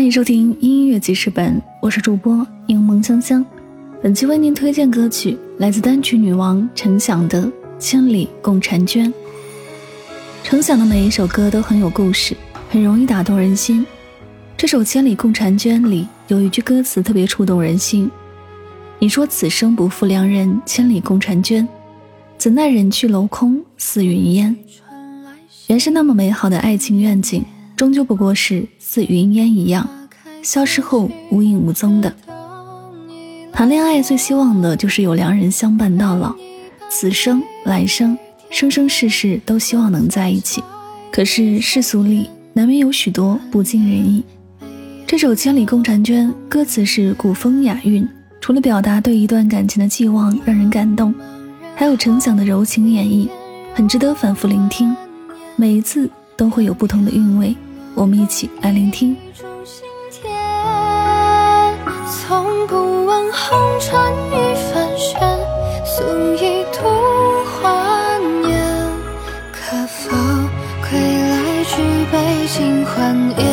欢迎收听音乐记事本，我是主播柠檬香香。本期为您推荐歌曲来自单曲女王陈响的《千里共婵娟》。陈响的每一首歌都很有故事，很容易打动人心。这首《千里共婵娟》里有一句歌词特别触动人心：“你说此生不负良人，千里共婵娟，怎奈人去楼空似云烟。”原是那么美好的爱情愿景。终究不过是似云烟一样，消失后无影无踪的。谈恋爱最希望的就是有良人相伴到老，此生来生，生生世世都希望能在一起。可是世俗里难免有许多不尽人意。这首《千里共婵娟》歌词是古风雅韵，除了表达对一段感情的寄望让人感动，还有陈响的柔情演绎，很值得反复聆听。每一次都会有不同的韵味。我们一起来聆听。从不问红尘与凡喧，素衣度华年。可否归来举杯尽欢言？